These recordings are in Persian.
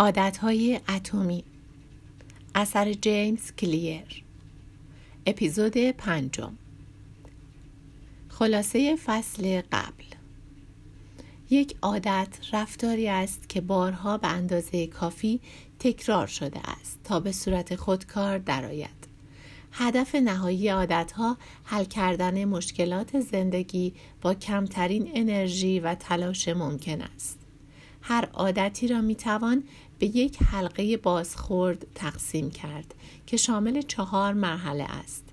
عادتهای اتمی. اثر جیمز کلیر. اپیزود پنجم. خلاصه فصل قبل. یک عادت رفتاری است که بارها به اندازه کافی تکرار شده است تا به صورت خودکار درآید. هدف نهایی عادتها حل کردن مشکلات زندگی با کمترین انرژی و تلاش ممکن است. هر عادتی را می توان به یک حلقه بازخورد تقسیم کرد که شامل چهار مرحله است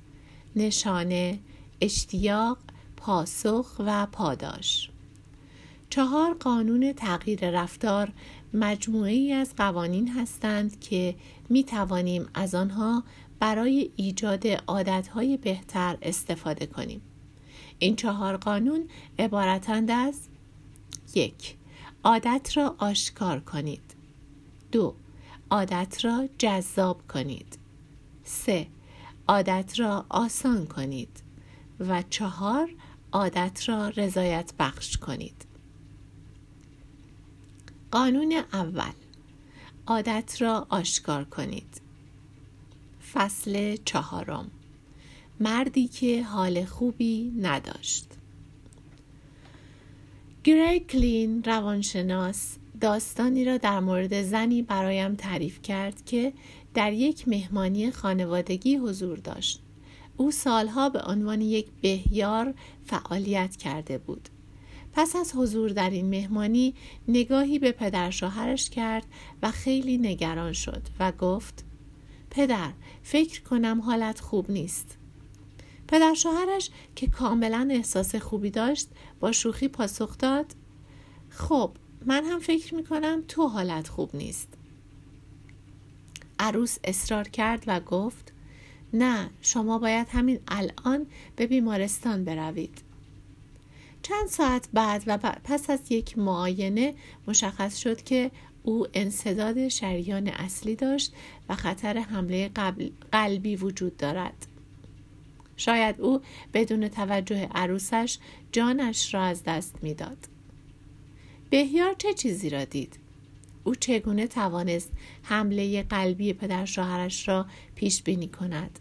نشانه، اشتیاق، پاسخ و پاداش چهار قانون تغییر رفتار مجموعه ای از قوانین هستند که می توانیم از آنها برای ایجاد عادتهای بهتر استفاده کنیم. این چهار قانون عبارتند از یک عادت را آشکار کنید. دو عادت را جذاب کنید. سه عادت را آسان کنید. و چهار عادت را رضایت بخش کنید. قانون اول عادت را آشکار کنید. فصل چهارم مردی که حال خوبی نداشت گری کلین روانشناس داستانی را در مورد زنی برایم تعریف کرد که در یک مهمانی خانوادگی حضور داشت. او سالها به عنوان یک بهیار فعالیت کرده بود. پس از حضور در این مهمانی نگاهی به پدر شوهرش کرد و خیلی نگران شد و گفت پدر فکر کنم حالت خوب نیست. پدر شوهرش که کاملا احساس خوبی داشت با شوخی پاسخ داد خب من هم فکر می کنم تو حالت خوب نیست. عروس اصرار کرد و گفت نه شما باید همین الان به بیمارستان بروید. چند ساعت بعد و پس از یک معاینه مشخص شد که او انصداد شریان اصلی داشت و خطر حمله قلبی وجود دارد. شاید او بدون توجه عروسش جانش را از دست می‌داد. بهیار چه چیزی را دید؟ او چگونه توانست حمله قلبی پدر شوهرش را پیش بینی کند؟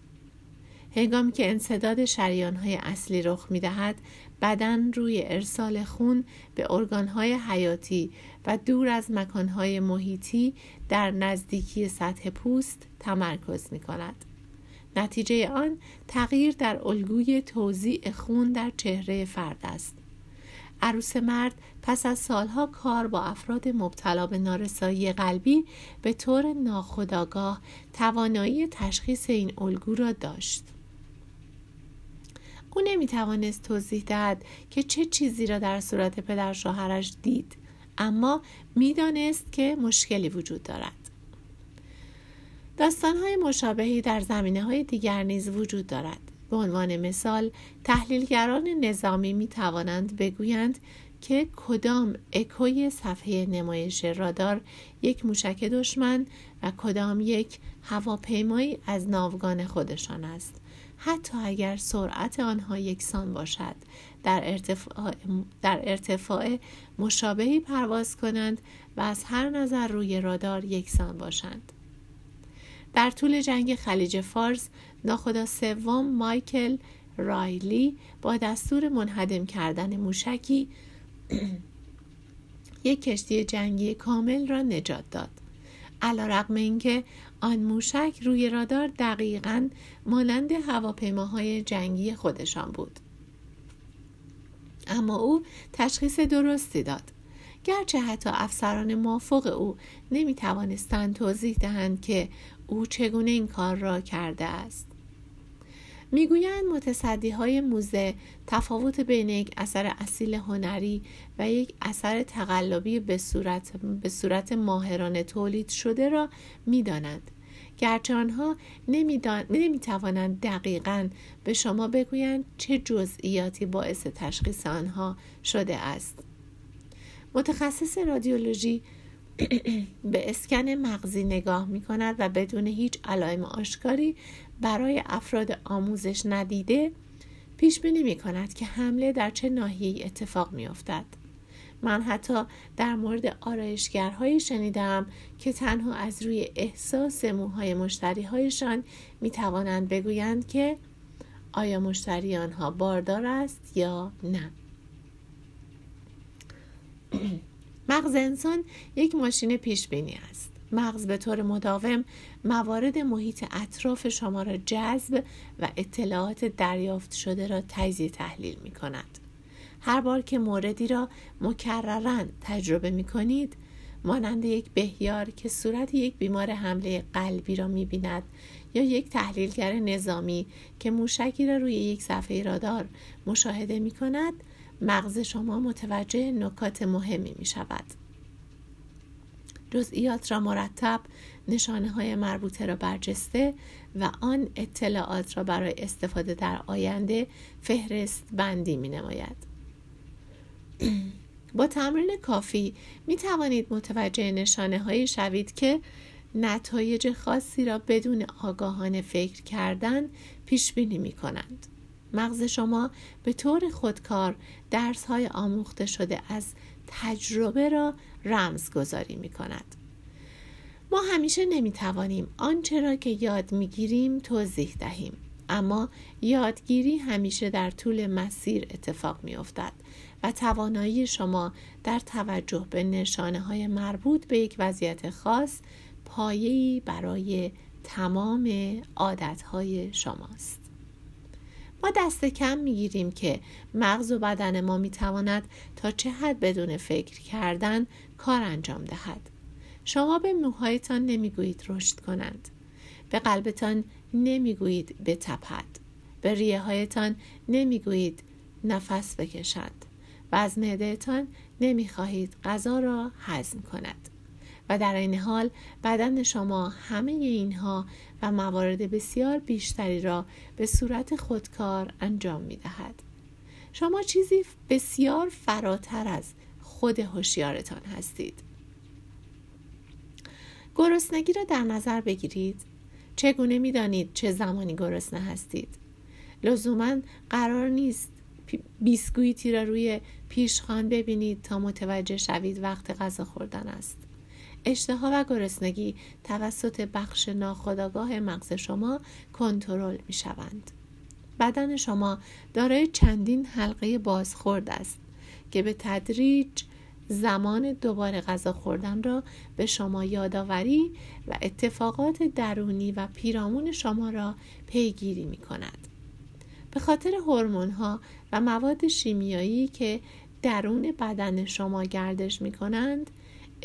هنگامی که انصداد شریانهای اصلی رخ می دهد بدن روی ارسال خون به ارگانهای حیاتی و دور از مکانهای محیطی در نزدیکی سطح پوست تمرکز می کند. نتیجه آن تغییر در الگوی توزیع خون در چهره فرد است. عروس مرد پس از سالها کار با افراد مبتلا به نارسایی قلبی به طور ناخودآگاه توانایی تشخیص این الگو را داشت. او نمی توانست توضیح دهد که چه چیزی را در صورت پدر شوهرش دید اما می‌دانست که مشکلی وجود دارد. داستانهای مشابهی در زمینه های دیگر نیز وجود دارد. به عنوان مثال تحلیلگران نظامی می توانند بگویند که کدام اکوی صفحه نمایش رادار یک موشک دشمن و کدام یک هواپیمایی از ناوگان خودشان است. حتی اگر سرعت آنها یکسان باشد در ارتفاع, در ارتفاع مشابهی پرواز کنند و از هر نظر روی رادار یکسان باشند. در طول جنگ خلیج فارس ناخدا سوم مایکل رایلی با دستور منهدم کردن موشکی یک کشتی جنگی کامل را نجات داد. علا رقم اینکه آن موشک روی رادار دقیقا مانند هواپیماهای جنگی خودشان بود. اما او تشخیص درستی داد. گرچه حتی افسران موافق او نمی توانستند توضیح دهند که او چگونه این کار را کرده است. می‌گویند متصدی های موزه تفاوت بین یک اثر اصیل هنری و یک اثر تقلبی به صورت, به صورت ماهرانه تولید شده را می‌دانند. گرچه آنها نمی توانند دقیقا به شما بگویند چه جزئیاتی باعث تشخیص آنها شده است. متخصص رادیولوژی به اسکن مغزی نگاه می کند و بدون هیچ علائم آشکاری برای افراد آموزش ندیده پیش بینی می کند که حمله در چه ناحیه‌ای اتفاق می افتد. من حتی در مورد آرایشگرهایی شنیدم که تنها از روی احساس موهای مشتریهایشان می توانند بگویند که آیا مشتری آنها باردار است یا نه مغز انسان یک ماشین پیش بینی است مغز به طور مداوم موارد محیط اطراف شما را جذب و اطلاعات دریافت شده را تجزیه تحلیل می کند. هر بار که موردی را مکررا تجربه می کنید مانند یک بهیار که صورت یک بیمار حمله قلبی را می بیند یا یک تحلیلگر نظامی که موشکی را روی یک صفحه رادار مشاهده می کند مغز شما متوجه نکات مهمی می شود. جزئیات را مرتب نشانه های مربوطه را برجسته و آن اطلاعات را برای استفاده در آینده فهرست بندی می نماید. با تمرین کافی می توانید متوجه نشانه هایی شوید که نتایج خاصی را بدون آگاهانه فکر کردن پیش بینی می کنند. مغز شما به طور خودکار درس های آموخته شده از تجربه را رمزگذاری می کند. ما همیشه نمی توانیم آنچه را که یاد می گیریم توضیح دهیم اما یادگیری همیشه در طول مسیر اتفاق می افتد و توانایی شما در توجه به نشانه های مربوط به یک وضعیت خاص پایه‌ای برای تمام عادتهای شماست. ما دست کم می‌گیریم که مغز و بدن ما می‌تواند تا چه حد بدون فکر کردن کار انجام دهد. شما به موهایتان نمی‌گویید رشد کنند. به قلبتان نمی‌گویید بتپد. به ریه هایتان نمی‌گویید نفس بکشند. و از معدهتان نمی‌خواهید غذا را هضم کند و در این حال بدن شما همه اینها و موارد بسیار بیشتری را به صورت خودکار انجام می دهد. شما چیزی بسیار فراتر از خود هوشیارتان هستید. گرسنگی را در نظر بگیرید. چگونه می دانید چه زمانی گرسنه هستید؟ لزوما قرار نیست بیسکویتی را روی پیشخان ببینید تا متوجه شوید وقت غذا خوردن است اشتها و گرسنگی توسط بخش ناخودآگاه مغز شما کنترل می شوند. بدن شما دارای چندین حلقه بازخورد است که به تدریج زمان دوباره غذا خوردن را به شما یادآوری و اتفاقات درونی و پیرامون شما را پیگیری می کند. به خاطر هورمون ها و مواد شیمیایی که درون بدن شما گردش می کنند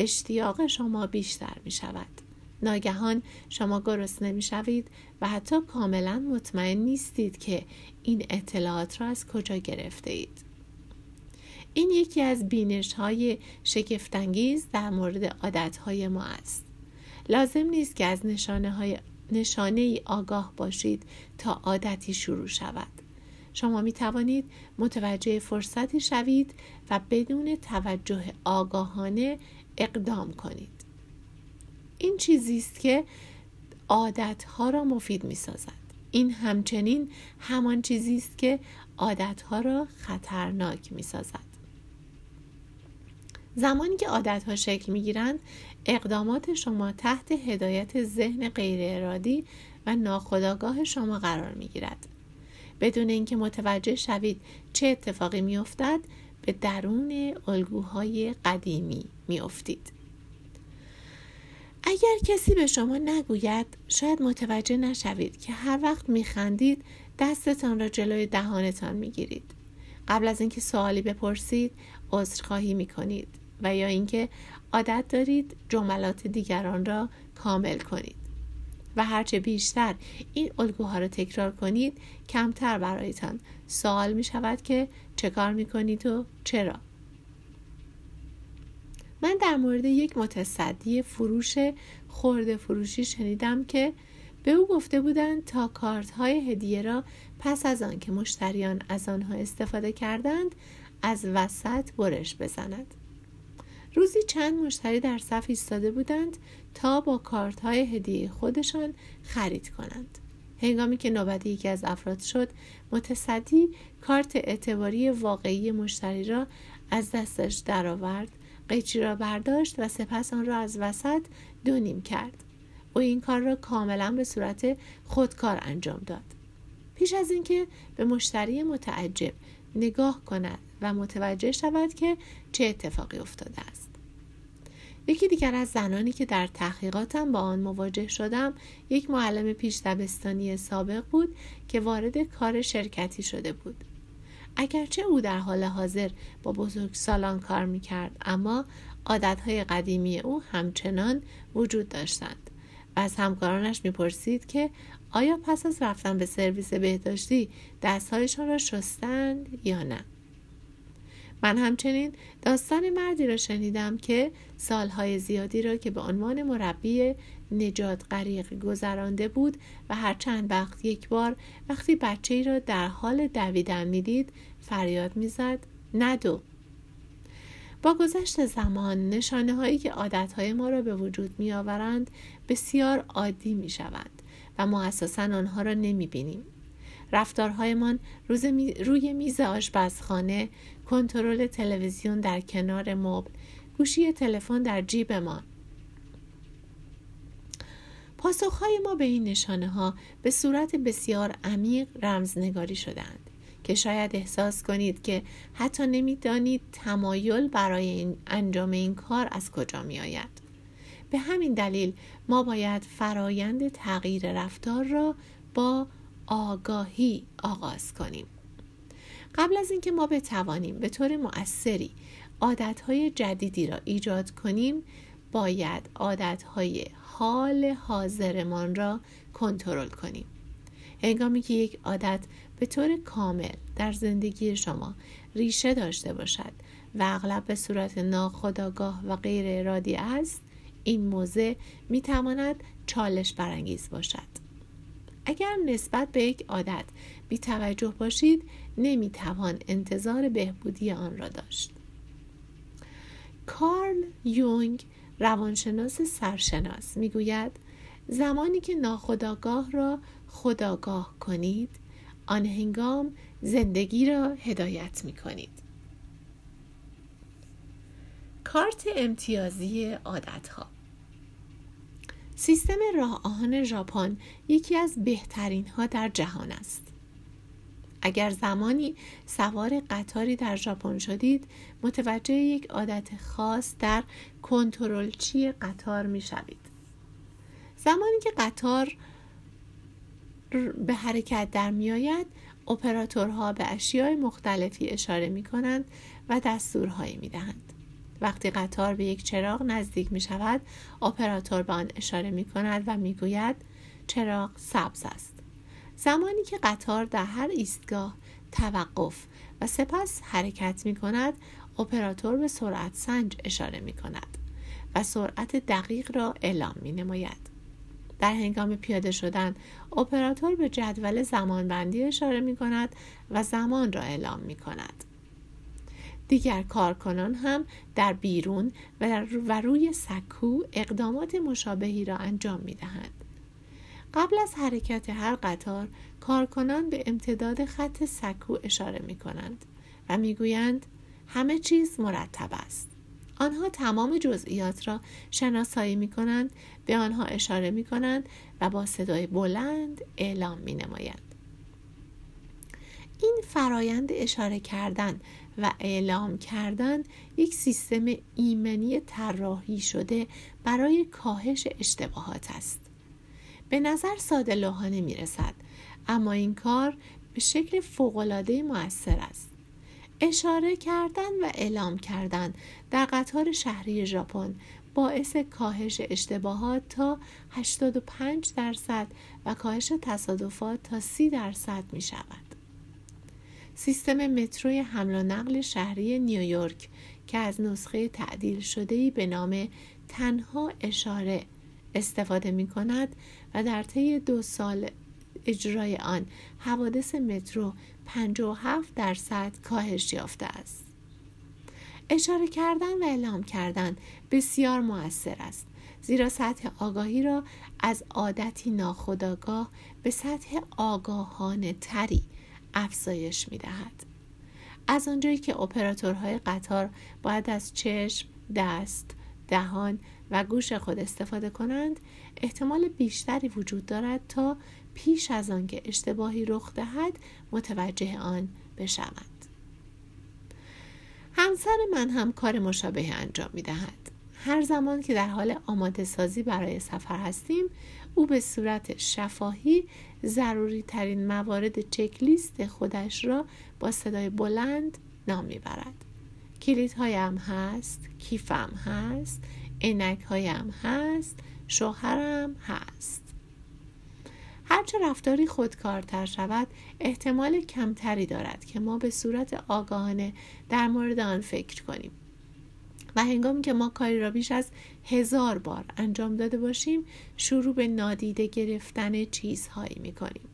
اشتیاق شما بیشتر می شود ناگهان شما گرسنه می شوید و حتی کاملا مطمئن نیستید که این اطلاعات را از کجا گرفته اید این یکی از بینش های شگفتانگیز در مورد عادت های ما است. لازم نیست که از نشانه, های نشانه ای آگاه باشید تا عادتی شروع شود. شما می توانید متوجه فرصتی شوید و بدون توجه آگاهانه اقدام کنید. این چیزی است که عادتها را مفید می سازد این همچنین همان چیزی است که عادتها را خطرناک می سازد زمانی که عادتها شکل می گیرند اقدامات شما تحت هدایت ذهن غیر ارادی و ناخودآگاه شما قرار می گیرد بدون اینکه متوجه شوید چه اتفاقی میافتد به درون الگوهای قدیمی میافتید. اگر کسی به شما نگوید شاید متوجه نشوید که هر وقت میخندید دستتان را جلوی دهانتان می‌گیرید. قبل از اینکه سوالی بپرسید عذرخواهی می‌کنید و یا اینکه عادت دارید جملات دیگران را کامل کنید. و هرچه بیشتر این الگوها را تکرار کنید کمتر برایتان سوال می شود که چه کار می کنید و چرا. من در مورد یک متصدی فروش خورده فروشی شنیدم که به او گفته بودند تا کارت های هدیه را پس از آن که مشتریان از آنها استفاده کردند از وسط برش بزند چند مشتری در صف ایستاده بودند تا با کارت های هدیه خودشان خرید کنند. هنگامی که نوبت یکی از افراد شد متصدی کارت اعتباری واقعی مشتری را از دستش درآورد قیچی را برداشت و سپس آن را از وسط دو نیم کرد. او این کار را کاملا به صورت خودکار انجام داد. پیش از اینکه به مشتری متعجب نگاه کند و متوجه شود که چه اتفاقی افتاده است. یکی دیگر از زنانی که در تحقیقاتم با آن مواجه شدم یک معلم پیش دبستانی سابق بود که وارد کار شرکتی شده بود. اگرچه او در حال حاضر با بزرگ سالان کار می کرد اما عادتهای قدیمی او همچنان وجود داشتند و از همکارانش می‌پرسید که آیا پس از رفتن به سرویس بهداشتی دستهایشان را شستند یا نه. من همچنین داستان مردی را شنیدم که سالهای زیادی را که به عنوان مربی نجات غریق گذرانده بود و هر چند وقت یک بار وقتی بچه ای را در حال دویدن می‌دید فریاد می‌زد ندو با گذشت زمان نشانه هایی که عادت های ما را به وجود می آورند بسیار عادی می شوند و ما اساسا آنها را نمی بینیم. رفتارهایمان روی میز آشپزخانه کنترل تلویزیون در کنار مبل گوشی تلفن در جیبمان پاسخهای ما به این نشانه ها به صورت بسیار عمیق رمزنگاری شدند که شاید احساس کنید که حتی نمی‌دانید تمایل برای انجام این کار از کجا می آید. به همین دلیل ما باید فرایند تغییر رفتار را با آگاهی آغاز کنیم. قبل از اینکه ما بتوانیم به طور مؤثری عادتهای جدیدی را ایجاد کنیم باید عادتهای حال حاضرمان را کنترل کنیم. هنگامی که یک عادت به طور کامل در زندگی شما ریشه داشته باشد و اغلب به صورت ناخودآگاه و غیر ارادی است این موضع می تواند چالش برانگیز باشد. اگر نسبت به یک عادت بی توجه باشید نمی توان انتظار بهبودی آن را داشت کارل یونگ روانشناس سرشناس می‌گوید زمانی که ناخداگاه را خداگاه کنید آن هنگام زندگی را هدایت می کنید. کارت امتیازی عادت ها سیستم راه آهن ژاپن یکی از بهترین ها در جهان است. اگر زمانی سوار قطاری در ژاپن شدید متوجه یک عادت خاص در کنترلچی قطار می شوید. زمانی که قطار به حرکت در می آید اپراتورها به اشیاء مختلفی اشاره می کنند و دستورهایی می دهند. وقتی قطار به یک چراغ نزدیک می شود اپراتور به آن اشاره می کند و می گوید چراغ سبز است زمانی که قطار در هر ایستگاه توقف و سپس حرکت می کند اپراتور به سرعت سنج اشاره می کند و سرعت دقیق را اعلام می نماید. در هنگام پیاده شدن اپراتور به جدول زمانبندی اشاره می کند و زمان را اعلام می کند. دیگر کارکنان هم در بیرون و روی سکو اقدامات مشابهی را انجام می دهند. قبل از حرکت هر قطار کارکنان به امتداد خط سکو اشاره می کنند و می گویند همه چیز مرتب است. آنها تمام جزئیات را شناسایی می کنند به آنها اشاره می کنند و با صدای بلند اعلام می نمایند. این فرایند اشاره کردن و اعلام کردن یک سیستم ایمنی طراحی شده برای کاهش اشتباهات است. به نظر ساده لوحانه می رسد اما این کار به شکل فوقالعاده موثر است. اشاره کردن و اعلام کردن در قطار شهری ژاپن باعث کاهش اشتباهات تا 85 درصد و کاهش تصادفات تا 30 درصد می شود. سیستم متروی حمل و نقل شهری نیویورک که از نسخه تعدیل شده به نام تنها اشاره استفاده می کند و در طی دو سال اجرای آن حوادث مترو 57 درصد کاهش یافته است. اشاره کردن و اعلام کردن بسیار موثر است زیرا سطح آگاهی را از عادتی ناخودآگاه به سطح آگاهانه تری افزایش می دهد. از آنجایی که اپراتورهای قطار باید از چشم، دست، دهان و گوش خود استفاده کنند احتمال بیشتری وجود دارد تا پیش از آنکه اشتباهی رخ دهد متوجه آن بشوند همسر من هم کار مشابه انجام می دهد. هر زمان که در حال آماده سازی برای سفر هستیم او به صورت شفاهی ضروری ترین موارد چکلیست خودش را با صدای بلند نام می‌برد کلیدهایم هست کیفم هست عینک هایم هست شوهرم هست هرچه رفتاری خودکارتر شود احتمال کمتری دارد که ما به صورت آگاهانه در مورد آن فکر کنیم و هنگامی که ما کاری را بیش از هزار بار انجام داده باشیم شروع به نادیده گرفتن چیزهایی می کنیم.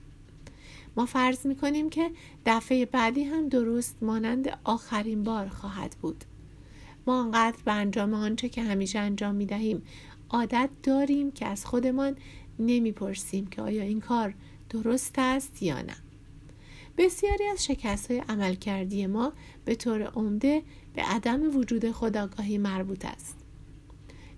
ما فرض می کنیم که دفعه بعدی هم درست مانند آخرین بار خواهد بود. ما انقدر به انجام آنچه که همیشه انجام می دهیم عادت داریم که از خودمان نمی‌پرسیم که آیا این کار درست است یا نه. بسیاری از شکست های عمل کردی ما به طور عمده به عدم وجود خداگاهی مربوط است.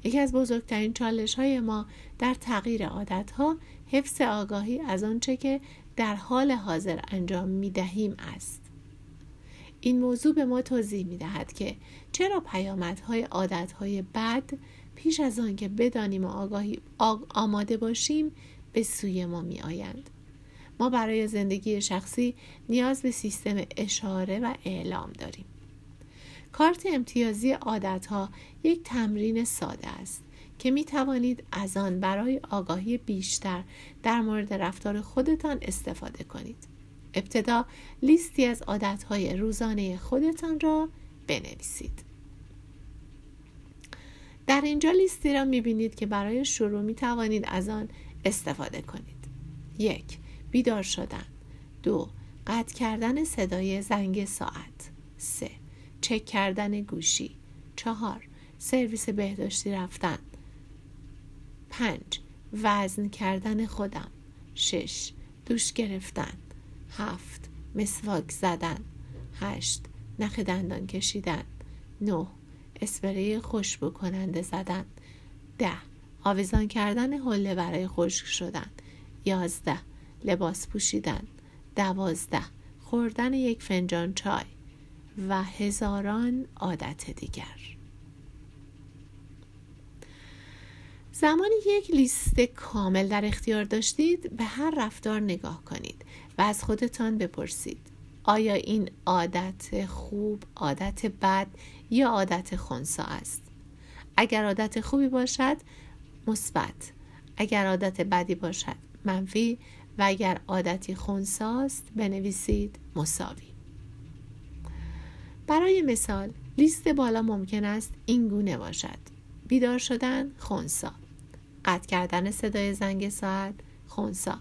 یکی از بزرگترین چالش های ما در تغییر عادت ها حفظ آگاهی از آنچه که در حال حاضر انجام می دهیم است. این موضوع به ما توضیح می دهد که چرا پیامدهای عادتهای بد پیش از آن که بدانیم و آگاهی آماده باشیم به سوی ما می آیند. ما برای زندگی شخصی نیاز به سیستم اشاره و اعلام داریم. کارت امتیازی عادت ها یک تمرین ساده است که می توانید از آن برای آگاهی بیشتر در مورد رفتار خودتان استفاده کنید. ابتدا لیستی از عادت های روزانه خودتان را بنویسید. در اینجا لیستی را می بینید که برای شروع می توانید از آن استفاده کنید. یک بیدار شدن. دو قطع کردن صدای زنگ ساعت. سه چک کردن گوشی. چهار سرویس بهداشتی رفتن. پنج وزن کردن خودم. شش دوش گرفتن. هفت مسواک زدن. هشت نخ دندان کشیدن. نه اسپری خوشبو کننده زدن. ده آویزان کردن حله برای خشک شدن. یازده لباس پوشیدن. دوازده خوردن یک فنجان چای و هزاران عادت دیگر. زمانی یک لیست کامل در اختیار داشتید به هر رفتار نگاه کنید و از خودتان بپرسید. آیا این عادت خوب، عادت بد یا عادت خونسا است؟ اگر عادت خوبی باشد مثبت. اگر عادت بدی باشد منفی. و اگر عادتی خونساست بنویسید مساوی. برای مثال لیست بالا ممکن است این گونه باشد. بیدار شدن خونسا. قطع کردن صدای زنگ ساعت خونسا.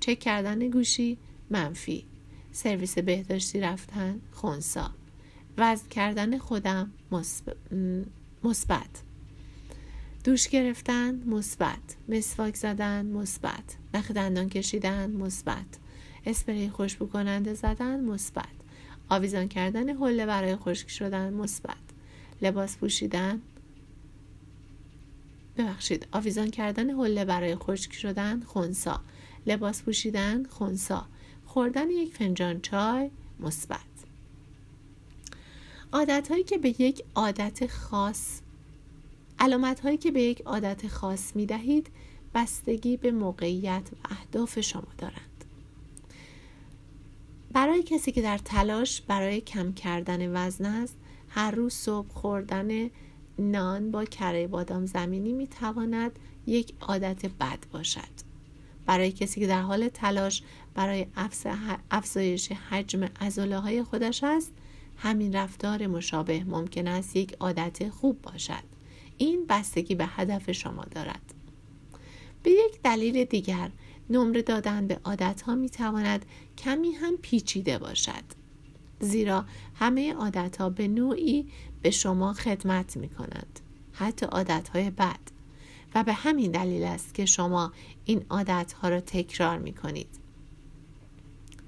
چک کردن گوشی منفی. سرویس بهداشتی رفتن خونسا. وزن کردن خودم مثبت. دوش گرفتن مثبت. مسواک زدن مثبت. نخ دندان کشیدن مثبت. اسپری خوشبو کننده زدن مثبت. آویزان کردن حله برای خشک شدن مثبت. لباس پوشیدن ببخشید آویزان کردن حله برای خشک شدن خونسا. لباس پوشیدن خونسا. خوردن یک فنجان چای مثبت. عادت هایی که به یک عادت خاص علامت هایی که به یک عادت خاص می دهید بستگی به موقعیت و اهداف شما دارند. برای کسی که در تلاش برای کم کردن وزن است هر روز صبح خوردن نان با کره بادام زمینی می تواند یک عادت بد باشد. برای کسی که در حال تلاش برای افزایش حجم عضله های خودش است همین رفتار مشابه ممکن است یک عادت خوب باشد. این بستگی به هدف شما دارد. به یک دلیل دیگر نمره دادن به عادت ها می تواند کمی هم پیچیده باشد. زیرا همه عادت ها به نوعی به شما خدمت می کنند حتی عادت های بد. و به همین دلیل است که شما این عادت ها را تکرار می کنید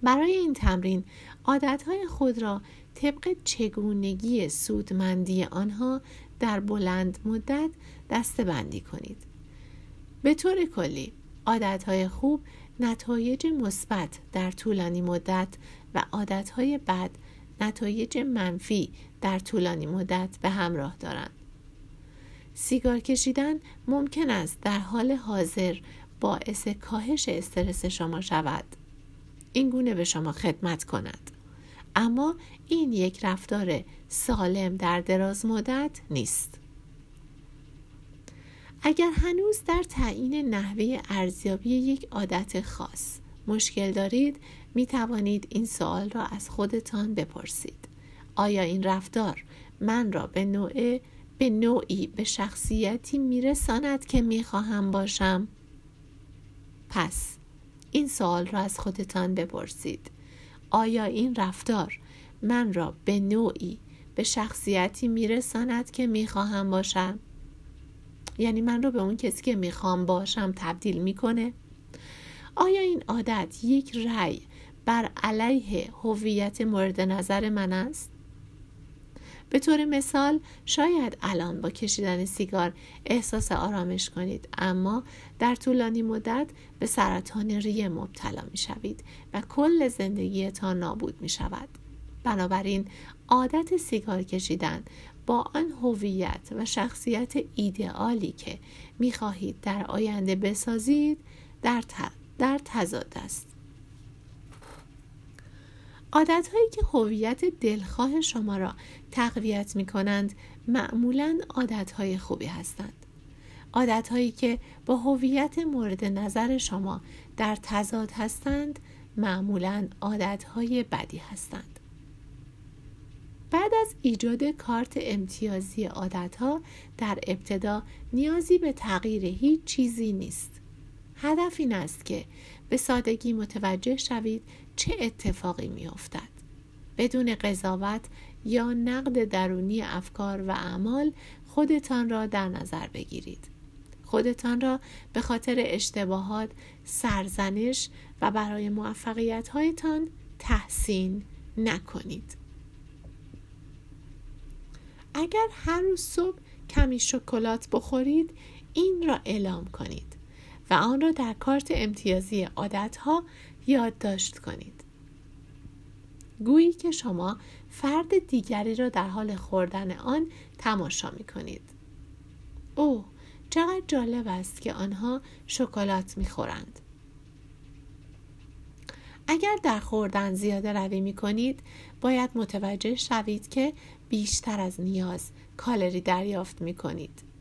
برای این تمرین عادتهای خود را طبق چگونگی سودمندی آنها در بلند مدت دسته بندی کنید. به طور کلی عادتهای خوب نتایج مثبت در طولانی مدت و عادتهای بد نتایج منفی در طولانی مدت به همراه دارند. سیگار کشیدن ممکن است در حال حاضر باعث کاهش استرس شما شود. این گونه به شما خدمت کند. اما این یک رفتار سالم در دراز مدت نیست. اگر هنوز در تعیین نحوه ارزیابی یک عادت خاص مشکل دارید می توانید این سوال را از خودتان بپرسید. آیا این رفتار من را به به نوعی به شخصیتی میرساند که می‌خواهم باشم؟ پس این سوال را از خودتان بپرسید. آیا این رفتار من را به نوعی به شخصیتی میرساند که می‌خواهم باشم؟ یعنی من رو به اون کسی که می‌خوام باشم تبدیل می‌کنه؟ آیا این عادت یک رأی بر علیه هویت مورد نظر من است به طور مثال شاید الان با کشیدن سیگار احساس آرامش کنید اما در طولانی مدت به سرطان ریه مبتلا می شوید و کل زندگیتان نابود می شود. بنابراین عادت سیگار کشیدن با آن هویت و شخصیت ایدئالی که می خواهید در آینده بسازید در, در تضاد است. عادت هایی که هویت دلخواه شما را تقویت می کنند معمولا عادت های خوبی هستند. عادت هایی که با هویت مورد نظر شما در تضاد هستند معمولا عادت های بدی هستند. بعد از ایجاد کارت امتیازی عادت ها در ابتدا نیازی به تغییر هیچ چیزی نیست. هدف این است که به سادگی متوجه شوید چه اتفاقی می افتد. بدون قضاوت یا نقد درونی افکار و اعمال خودتان را در نظر بگیرید. خودتان را به خاطر اشتباهات، سرزنش و برای موفقیت هایتان تحسین نکنید. اگر هر روز صبح کمی شکلات بخورید این را اعلام کنید و آن را در کارت امتیازی عادت ها یادداشت کنید. گویی که شما فرد دیگری را در حال خوردن آن تماشا می کنید اوه چقدر جالب است که آنها شکلات می خورند اگر در خوردن زیاده روی می کنید باید متوجه شوید که بیشتر از نیاز کالری دریافت می کنید.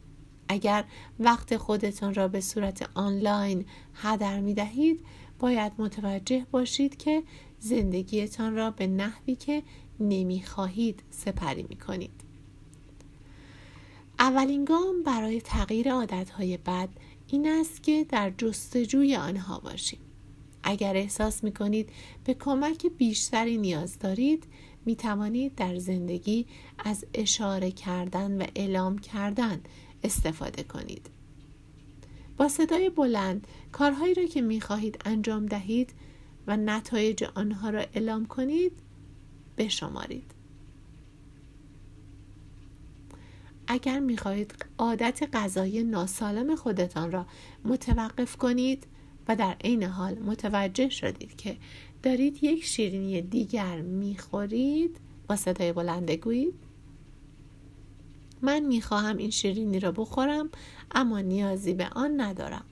اگر وقت خودتان را به صورت آنلاین هدر می دهید باید متوجه باشید که زندگیتان را به نحوی که نمی خواهید سپری می کنید. اولین گام برای تغییر عادتهای بد این است که در جستجوی آنها باشید. اگر احساس می کنید به کمک بیشتری نیاز دارید می توانید در زندگی از اشاره کردن و اعلام کردن استفاده کنید. با صدای بلند کارهایی را که می خواهید انجام دهید و نتایج آنها را اعلام کنید بشمارید. اگر می خواهید عادت غذایی ناسالم خودتان را متوقف کنید و در عین حال متوجه شدید که دارید یک شیرینی دیگر می‌خورید با صدای بلند بگویید من می‌خواهم این شیرینی را بخورم اما نیازی به آن ندارم.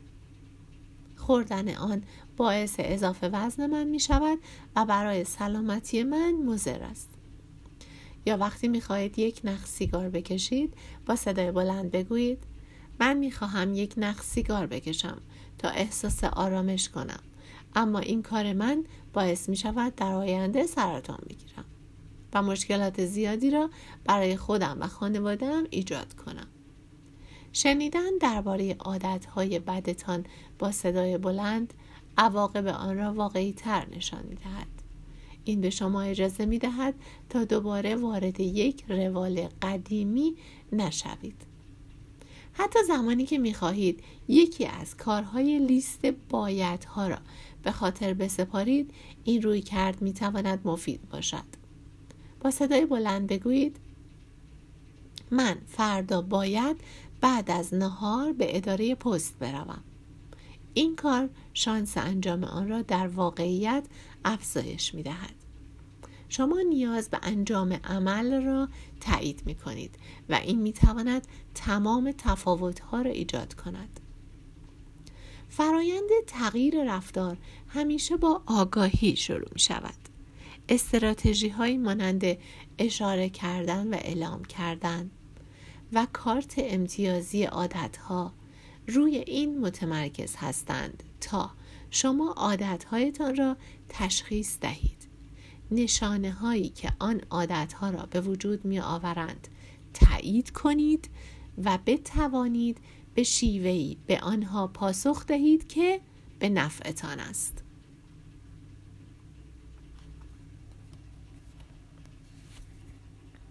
خوردن آن باعث اضافه وزن من می شود و برای سلامتی من مضر است. یا وقتی می خواهید یک نخ سیگار بکشید با صدای بلند بگویید من می خواهم یک نخ سیگار بکشم تا احساس آرامش کنم اما این کار من باعث می شود در آینده سرطان بگیرم. و مشکلات زیادی را برای خودم و خانوادم ایجاد کنم شنیدن درباره عادتهای بدتان با صدای بلند عواقب آن را واقعی تر نشان می دهد. این به شما اجازه می دهد تا دوباره وارد یک روال قدیمی نشوید. حتی زمانی که می‌خواهید یکی از کارهای لیست بایدها را به خاطر بسپارید این روی کرد می‌تواند مفید باشد با صدای بلند بگویید من فردا باید بعد از نهار به اداره پست بروم این کار شانس انجام آن را در واقعیت افزایش می دهد. شما نیاز به انجام عمل را تایید می کنید و این می تواند تمام تفاوت ها را ایجاد کند. فرایند تغییر رفتار همیشه با آگاهی شروع می شود. استراتژی های مانند اشاره کردن و اعلام کردن و کارت امتیازی عادت ها روی این متمرکز هستند تا شما عادتهایتان را تشخیص دهید. نشانه هایی که آن عادت ها را به وجود می آورند تایید کنید و بتوانید به شیوهی به آنها پاسخ دهید که به نفعتان است.